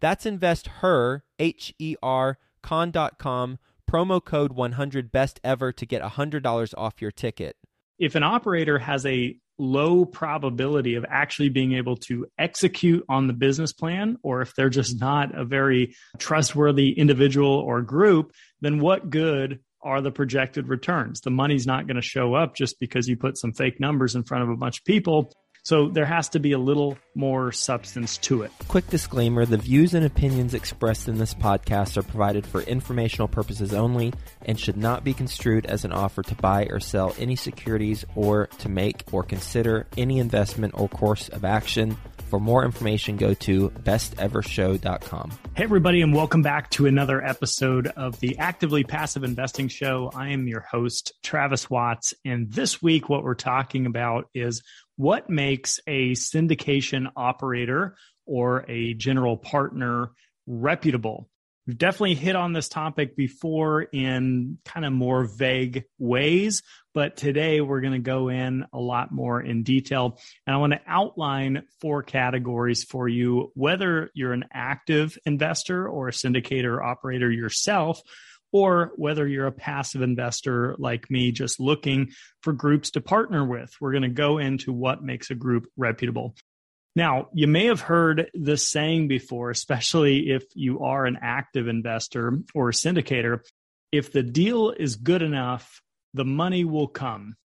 That's investher, H E R, con.com promo code 100 best ever to get $100 off your ticket. If an operator has a low probability of actually being able to execute on the business plan, or if they're just not a very trustworthy individual or group, then what good are the projected returns? The money's not going to show up just because you put some fake numbers in front of a bunch of people. So there has to be a little more substance to it. Quick disclaimer the views and opinions expressed in this podcast are provided for informational purposes only and should not be construed as an offer to buy or sell any securities or to make or consider any investment or course of action. For more information, go to bestevershow.com. Hey, everybody, and welcome back to another episode of the Actively Passive Investing Show. I am your host, Travis Watts. And this week, what we're talking about is what makes a syndication operator or a general partner reputable. We've definitely hit on this topic before in kind of more vague ways, but today we're going to go in a lot more in detail. And I want to outline four categories for you, whether you're an active investor or a syndicator operator yourself, or whether you're a passive investor like me, just looking for groups to partner with. We're going to go into what makes a group reputable. Now, you may have heard this saying before, especially if you are an active investor or a syndicator. If the deal is good enough, the money will come.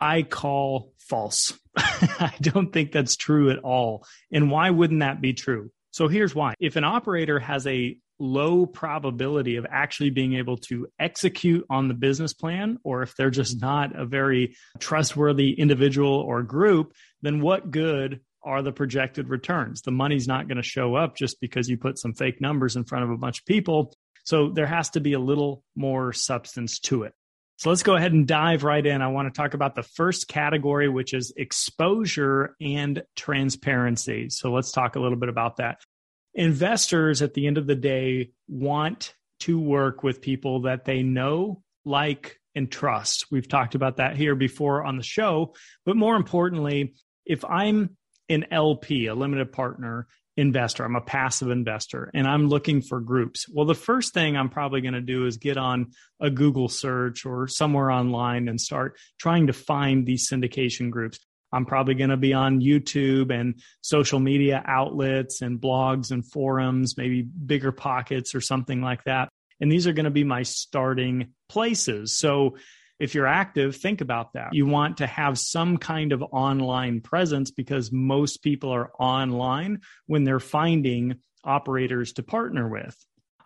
I call false. I don't think that's true at all. And why wouldn't that be true? So here's why. If an operator has a low probability of actually being able to execute on the business plan, or if they're just not a very trustworthy individual or group, then what good are the projected returns. The money's not going to show up just because you put some fake numbers in front of a bunch of people. So there has to be a little more substance to it. So let's go ahead and dive right in. I want to talk about the first category, which is exposure and transparency. So let's talk a little bit about that. Investors at the end of the day want to work with people that they know, like, and trust. We've talked about that here before on the show. But more importantly, if I'm an LP, a limited partner investor. I'm a passive investor and I'm looking for groups. Well, the first thing I'm probably going to do is get on a Google search or somewhere online and start trying to find these syndication groups. I'm probably going to be on YouTube and social media outlets and blogs and forums, maybe BiggerPockets or something like that. And these are going to be my starting places. So if you're active, think about that. You want to have some kind of online presence because most people are online when they're finding operators to partner with.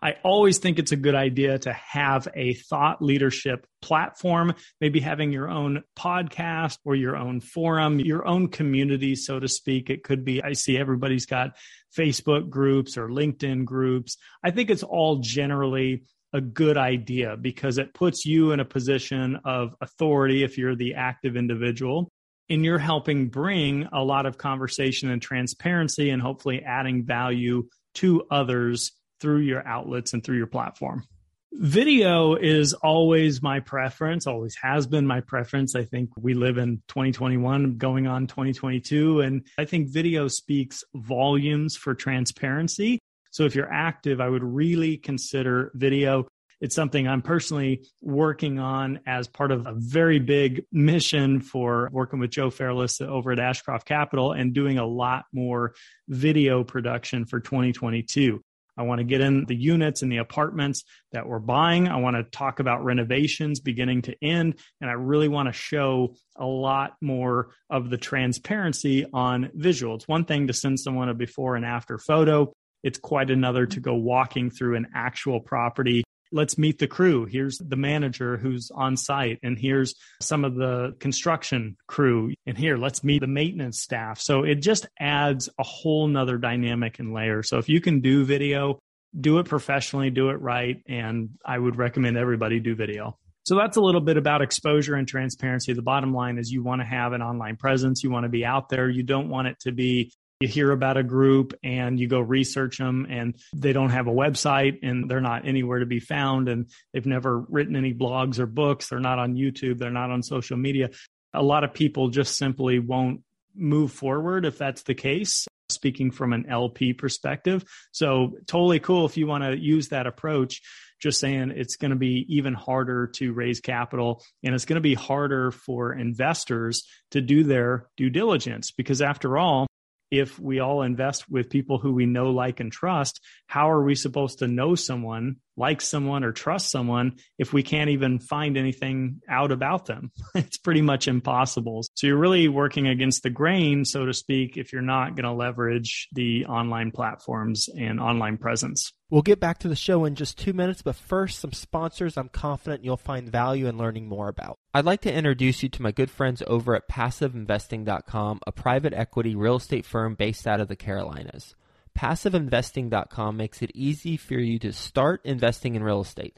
I always think it's a good idea to have a thought leadership platform, maybe having your own podcast or your own forum, your own community, so to speak. It could be, I see everybody's got Facebook groups or LinkedIn groups. I think it's all generally a good idea because it puts you in a position of authority if you're the active individual and you're helping bring a lot of conversation and transparency and hopefully adding value to others through your outlets and through your platform. Video is always my preference, always has been my preference. I think we live in 2021 going on 2022 and I think video speaks volumes for transparency so if you're active, I would really consider video. It's something I'm personally working on as part of a very big mission for working with Joe Fairless over at Ashcroft Capital and doing a lot more video production for 2022. I want to get in the units and the apartments that we're buying. I want to talk about renovations beginning to end. And I really want to show a lot more of the transparency on visual. It's one thing to send someone a before and after photo. It's quite another to go walking through an actual property let's meet the crew. Here's the manager who's on site, and here's some of the construction crew. And here, let's meet the maintenance staff. So it just adds a whole nother dynamic and layer. So if you can do video, do it professionally, do it right. And I would recommend everybody do video. So that's a little bit about exposure and transparency. The bottom line is you want to have an online presence. You want to be out there. You don't want it to be you hear about a group and you go research them and they don't have a website and they're not anywhere to be found and they've never written any blogs or books. They're not on youtube. They're not on social media. A lot of people just simply won't move forward if that's the case speaking from an lp perspective. So totally cool if you want to use that approach. Just saying it's going to be even harder to raise capital and it's going to be harder for investors to do their due diligence because after all if we all invest with people who we know, like, and trust, how are we supposed to know someone, like someone, or trust someone if we can't even find anything out about them? it's pretty much impossible. So you're really working against the grain, so to speak, if you're not going to leverage the online platforms and online presence. We'll get back to the show in just two minutes, but first, some sponsors I'm confident you'll find value in learning more about. I'd like to introduce you to my good friends over at PassiveInvesting.com, a private equity real estate firm based out of the Carolinas. PassiveInvesting.com makes it easy for you to start investing in real estate.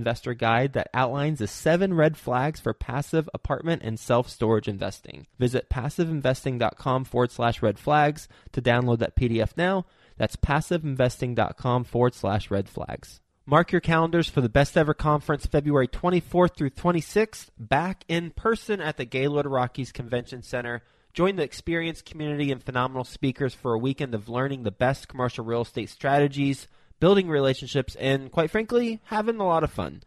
investor guide that outlines the seven red flags for passive apartment and self storage investing. Visit passiveinvesting.com forward slash red flags to download that PDF now. That's passiveinvesting.com forward slash red flags. Mark your calendars for the Best Ever Conference February 24th through 26th, back in person at the Gaylord Rockies Convention Center. Join the experienced community and phenomenal speakers for a weekend of learning the best commercial real estate strategies building relationships, and quite frankly, having a lot of fun.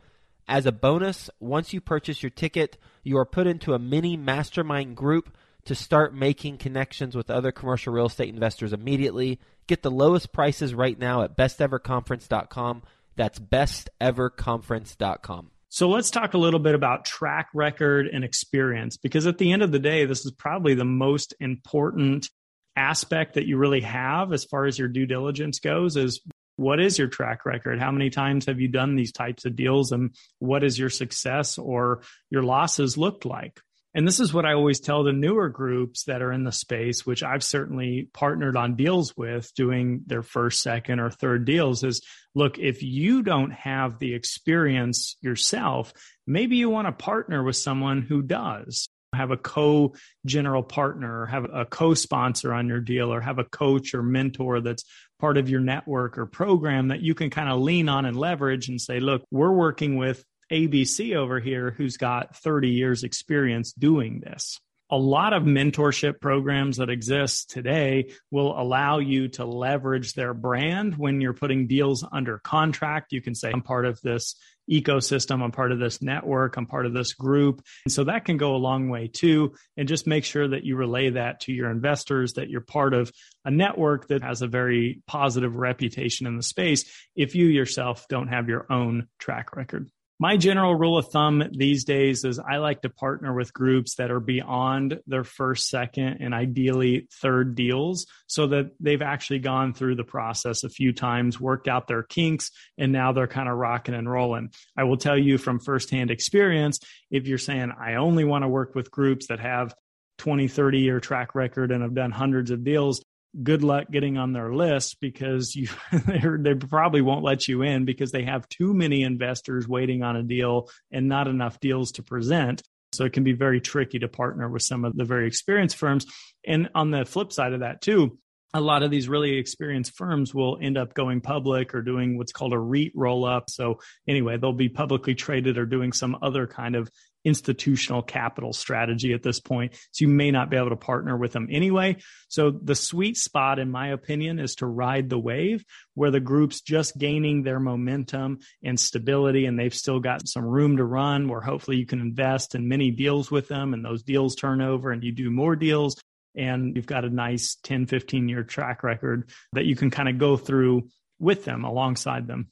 As a bonus, once you purchase your ticket, you are put into a mini mastermind group to start making connections with other commercial real estate investors immediately. Get the lowest prices right now at besteverconference.com. That's besteverconference.com. So let's talk a little bit about track record and experience because at the end of the day, this is probably the most important aspect that you really have as far as your due diligence goes is what is your track record? How many times have you done these types of deals and what is your success or your losses looked like? And this is what I always tell the newer groups that are in the space, which I've certainly partnered on deals with doing their first, second, or third deals is look, if you don't have the experience yourself, maybe you want to partner with someone who does have a co general partner, or have a co sponsor on your deal, or have a coach or mentor that's part of your network or program that you can kind of lean on and leverage and say, look, we're working with ABC over here who's got 30 years experience doing this a lot of mentorship programs that exist today will allow you to leverage their brand when you're putting deals under contract. You can say, I'm part of this ecosystem, I'm part of this network, I'm part of this group. And so that can go a long way too. And just make sure that you relay that to your investors, that you're part of a network that has a very positive reputation in the space if you yourself don't have your own track record my general rule of thumb these days is I like to partner with groups that are beyond their first, second, and ideally third deals so that they've actually gone through the process a few times, worked out their kinks, and now they're kind of rocking and rolling. I will tell you from firsthand experience if you're saying, I only want to work with groups that have 20, 30 year track record and have done hundreds of deals, good luck getting on their list because you they probably won't let you in because they have too many investors waiting on a deal and not enough deals to present. So it can be very tricky to partner with some of the very experienced firms. And on the flip side of that too, a lot of these really experienced firms will end up going public or doing what's called a REIT roll up. So, anyway, they'll be publicly traded or doing some other kind of institutional capital strategy at this point. So, you may not be able to partner with them anyway. So, the sweet spot, in my opinion, is to ride the wave where the group's just gaining their momentum and stability, and they've still got some room to run where hopefully you can invest in many deals with them and those deals turn over and you do more deals and you've got a nice 10, 15 year track record that you can kind of go through with them alongside them.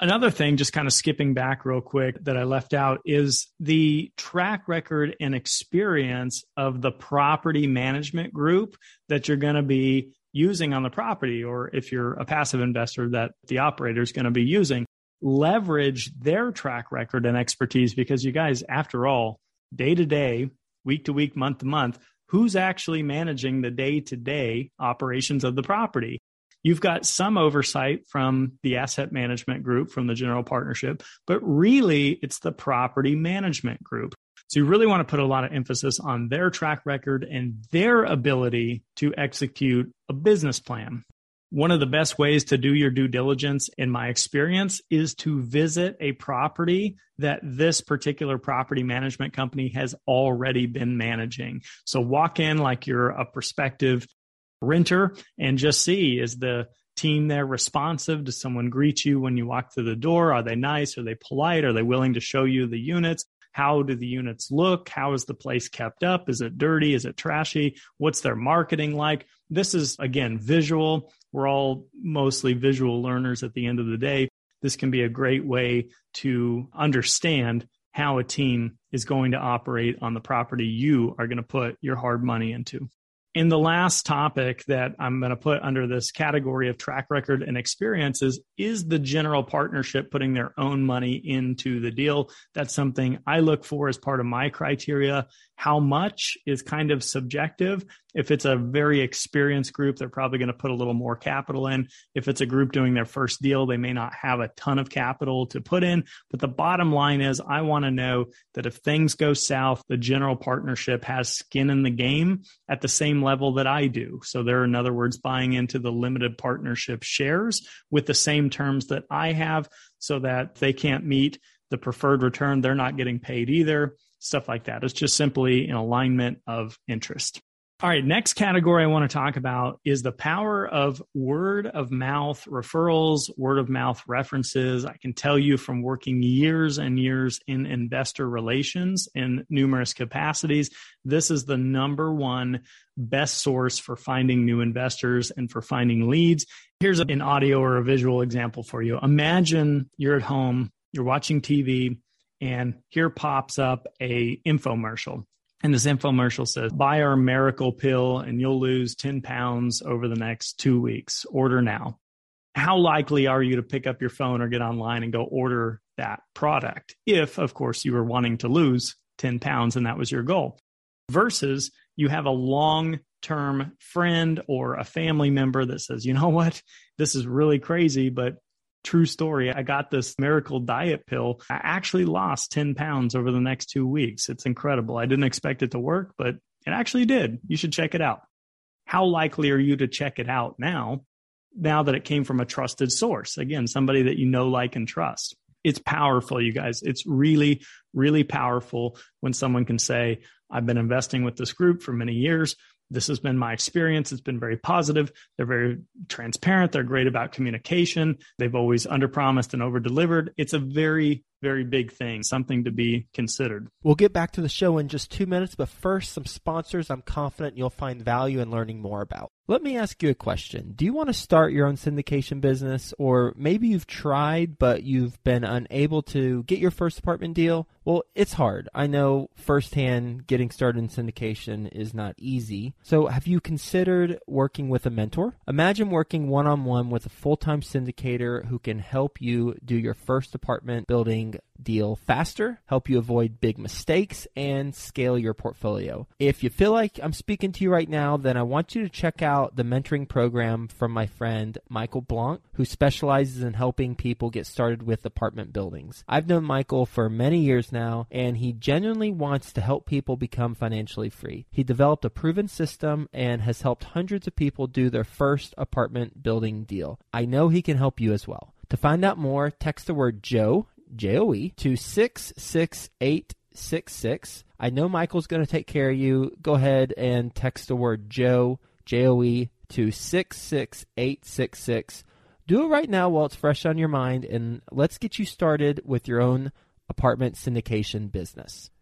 Another thing, just kind of skipping back real quick that I left out is the track record and experience of the property management group that you're going to be using on the property, or if you're a passive investor that the operator is going to be using. Leverage their track record and expertise because you guys, after all, day to day, week to week, month to month, who's actually managing the day to day operations of the property. You've got some oversight from the asset management group, from the general partnership, but really it's the property management group. So you really want to put a lot of emphasis on their track record and their ability to execute a business plan. One of the best ways to do your due diligence, in my experience, is to visit a property that this particular property management company has already been managing. So walk in like you're a prospective renter and just see is the team there responsive? Does someone greet you when you walk through the door? Are they nice? Are they polite? Are they willing to show you the units? How do the units look? How is the place kept up? Is it dirty? Is it trashy? What's their marketing like? This is, again, visual. We're all mostly visual learners at the end of the day. This can be a great way to understand how a team is going to operate on the property you are going to put your hard money into. In the last topic that I'm going to put under this category of track record and experiences is the general partnership putting their own money into the deal. That's something I look for as part of my criteria. How much is kind of subjective. If it's a very experienced group, they're probably going to put a little more capital in. If it's a group doing their first deal, they may not have a ton of capital to put in. But the bottom line is, I want to know that if things go south, the general partnership has skin in the game at the same level that I do. So they're, in other words, buying into the limited partnership shares with the same terms that I have so that they can't meet the preferred return. They're not getting paid either, stuff like that. It's just simply an alignment of interest. All right, next category I want to talk about is the power of word of mouth referrals, word of mouth references. I can tell you from working years and years in investor relations in numerous capacities, this is the number one best source for finding new investors and for finding leads. Here's an audio or a visual example for you. Imagine you're at home, you're watching TV, and here pops up a infomercial and this infomercial says, buy our miracle pill and you'll lose 10 pounds over the next two weeks. Order now. How likely are you to pick up your phone or get online and go order that product? If, of course, you were wanting to lose 10 pounds and that was your goal. Versus you have a long term friend or a family member that says, you know what? This is really crazy, but true story. I got this miracle diet pill. I actually lost 10 pounds over the next two weeks. It's incredible. I didn't expect it to work, but it actually did. You should check it out. How likely are you to check it out now? Now that it came from a trusted source, again, somebody that you know, like, and trust. It's powerful, you guys. It's really, really powerful when someone can say, I've been investing with this group for many years this has been my experience. It's been very positive. They're very transparent. They're great about communication. They've always underpromised and over-delivered. It's a very, very big thing, something to be considered. We'll get back to the show in just two minutes, but first, some sponsors I'm confident you'll find value in learning more about. Let me ask you a question. Do you want to start your own syndication business, or maybe you've tried but you've been unable to get your first apartment deal? Well, it's hard. I know firsthand getting started in syndication is not easy. So, have you considered working with a mentor? Imagine working one on one with a full time syndicator who can help you do your first apartment building deal faster, help you avoid big mistakes, and scale your portfolio. If you feel like I'm speaking to you right now, then I want you to check out the mentoring program from my friend Michael Blank, who specializes in helping people get started with apartment buildings. I've known Michael for many years now, and he genuinely wants to help people become financially free. He developed a proven system and has helped hundreds of people do their first apartment building deal. I know he can help you as well. To find out more, text the word Joe, J O E, to 66866. I know Michael's going to take care of you. Go ahead and text the word Joe, J O E, to 66866. Do it right now while it's fresh on your mind, and let's get you started with your own apartment syndication business.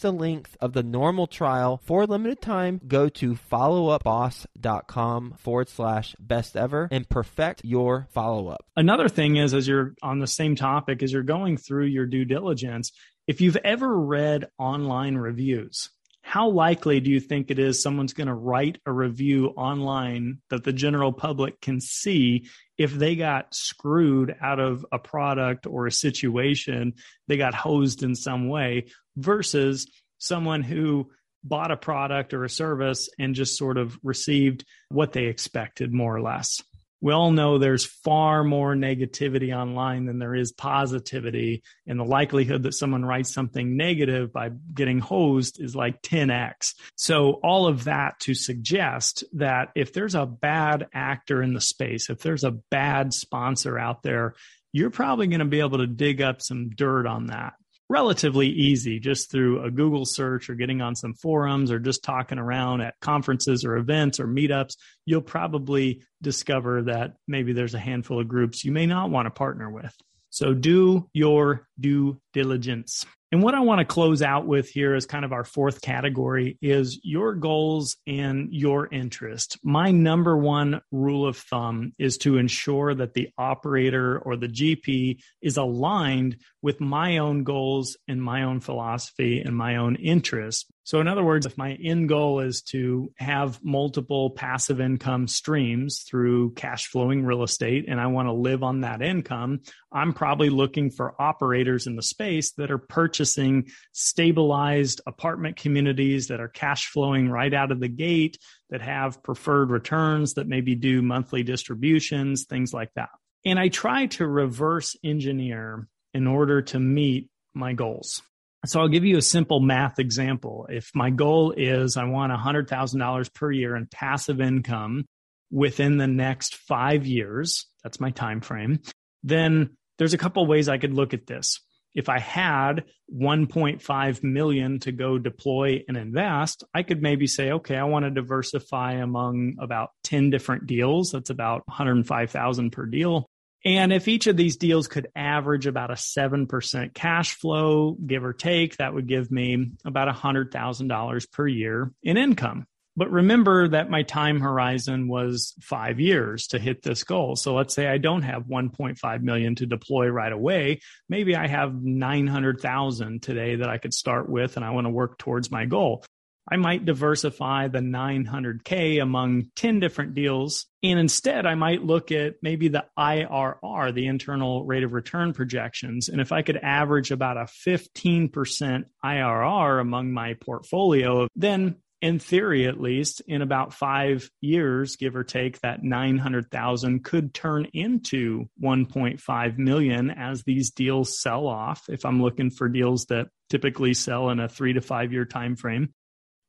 the length of the normal trial for a limited time. Go to followupboss.com forward slash best ever and perfect your follow up. Another thing is, as you're on the same topic, topic as you're going through your due diligence, if you've ever read online reviews, how likely do you think it is someone's going to write a review online that the general public can see if they got screwed out of a product or a situation, they got hosed in some way, versus someone who bought a product or a service and just sort of received what they expected, more or less? We all know there's far more negativity online than there is positivity. And the likelihood that someone writes something negative by getting hosed is like 10x. So, all of that to suggest that if there's a bad actor in the space, if there's a bad sponsor out there, you're probably going to be able to dig up some dirt on that relatively easy just through a Google search or getting on some forums or just talking around at conferences or events or meetups, you'll probably discover that maybe there's a handful of groups you may not want to partner with. So do your due diligence. And what I want to close out with here is kind of our fourth category is your goals and your interest. My number one rule of thumb is to ensure that the operator or the GP is aligned with my own goals and my own philosophy and my own interests. So, in other words, if my end goal is to have multiple passive income streams through cash flowing real estate and I want to live on that income, I'm probably looking for operators in the space that are purchasing stabilized apartment communities that are cash flowing right out of the gate, that have preferred returns, that maybe do monthly distributions, things like that. And I try to reverse engineer in order to meet my goals. So I'll give you a simple math example. If my goal is I want $100,000 per year in passive income within the next 5 years, that's my time frame, then there's a couple ways I could look at this. If I had 1.5 million to go deploy and invest, I could maybe say, okay, I want to diversify among about 10 different deals. That's about 105,000 per deal. And if each of these deals could average about a 7% cash flow, give or take, that would give me about $100,000 per year in income. But remember that my time horizon was five years to hit this goal. So let's say I don't have 1.5 million to deploy right away. Maybe I have 900,000 today that I could start with and I want to work towards my goal. I might diversify the 900K among 10 different deals. And instead, I might look at maybe the IRR, the internal rate of return projections. And if I could average about a 15% IRR among my portfolio, then in theory, at least, in about five years, give or take, that 900,000 could turn into 1.5 million as these deals sell off. If I'm looking for deals that typically sell in a three to five year time frame.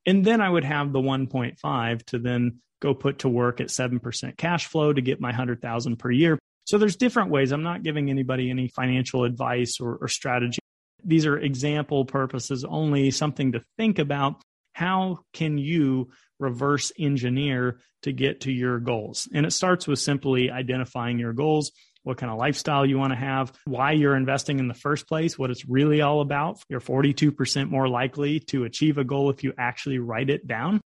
And then I would have the 1.5 to then go put to work at 7% cash flow to get my 100,000 per year. So there's different ways. I'm not giving anybody any financial advice or, or strategy. These are example purposes only, something to think about how can you reverse engineer to get to your goals? And it starts with simply identifying your goals, what kind of lifestyle you want to have, why you're investing in the first place, what it's really all about. You're 42% more likely to achieve a goal if you actually write it down.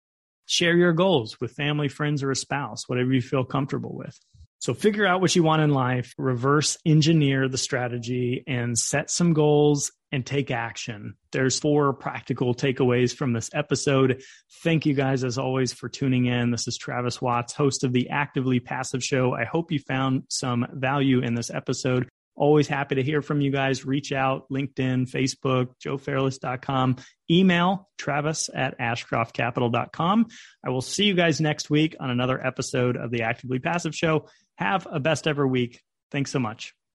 Share your goals with family, friends, or a spouse, whatever you feel comfortable with. So figure out what you want in life, reverse engineer the strategy and set some goals and take action. There's four practical takeaways from this episode. Thank you guys as always for tuning in. This is Travis Watts, host of the Actively Passive Show. I hope you found some value in this episode. Always happy to hear from you guys. Reach out, LinkedIn, Facebook, joefairless.com, email travis at ashcroftcapital.com. I will see you guys next week on another episode of the Actively Passive Show. Have a best ever week. Thanks so much.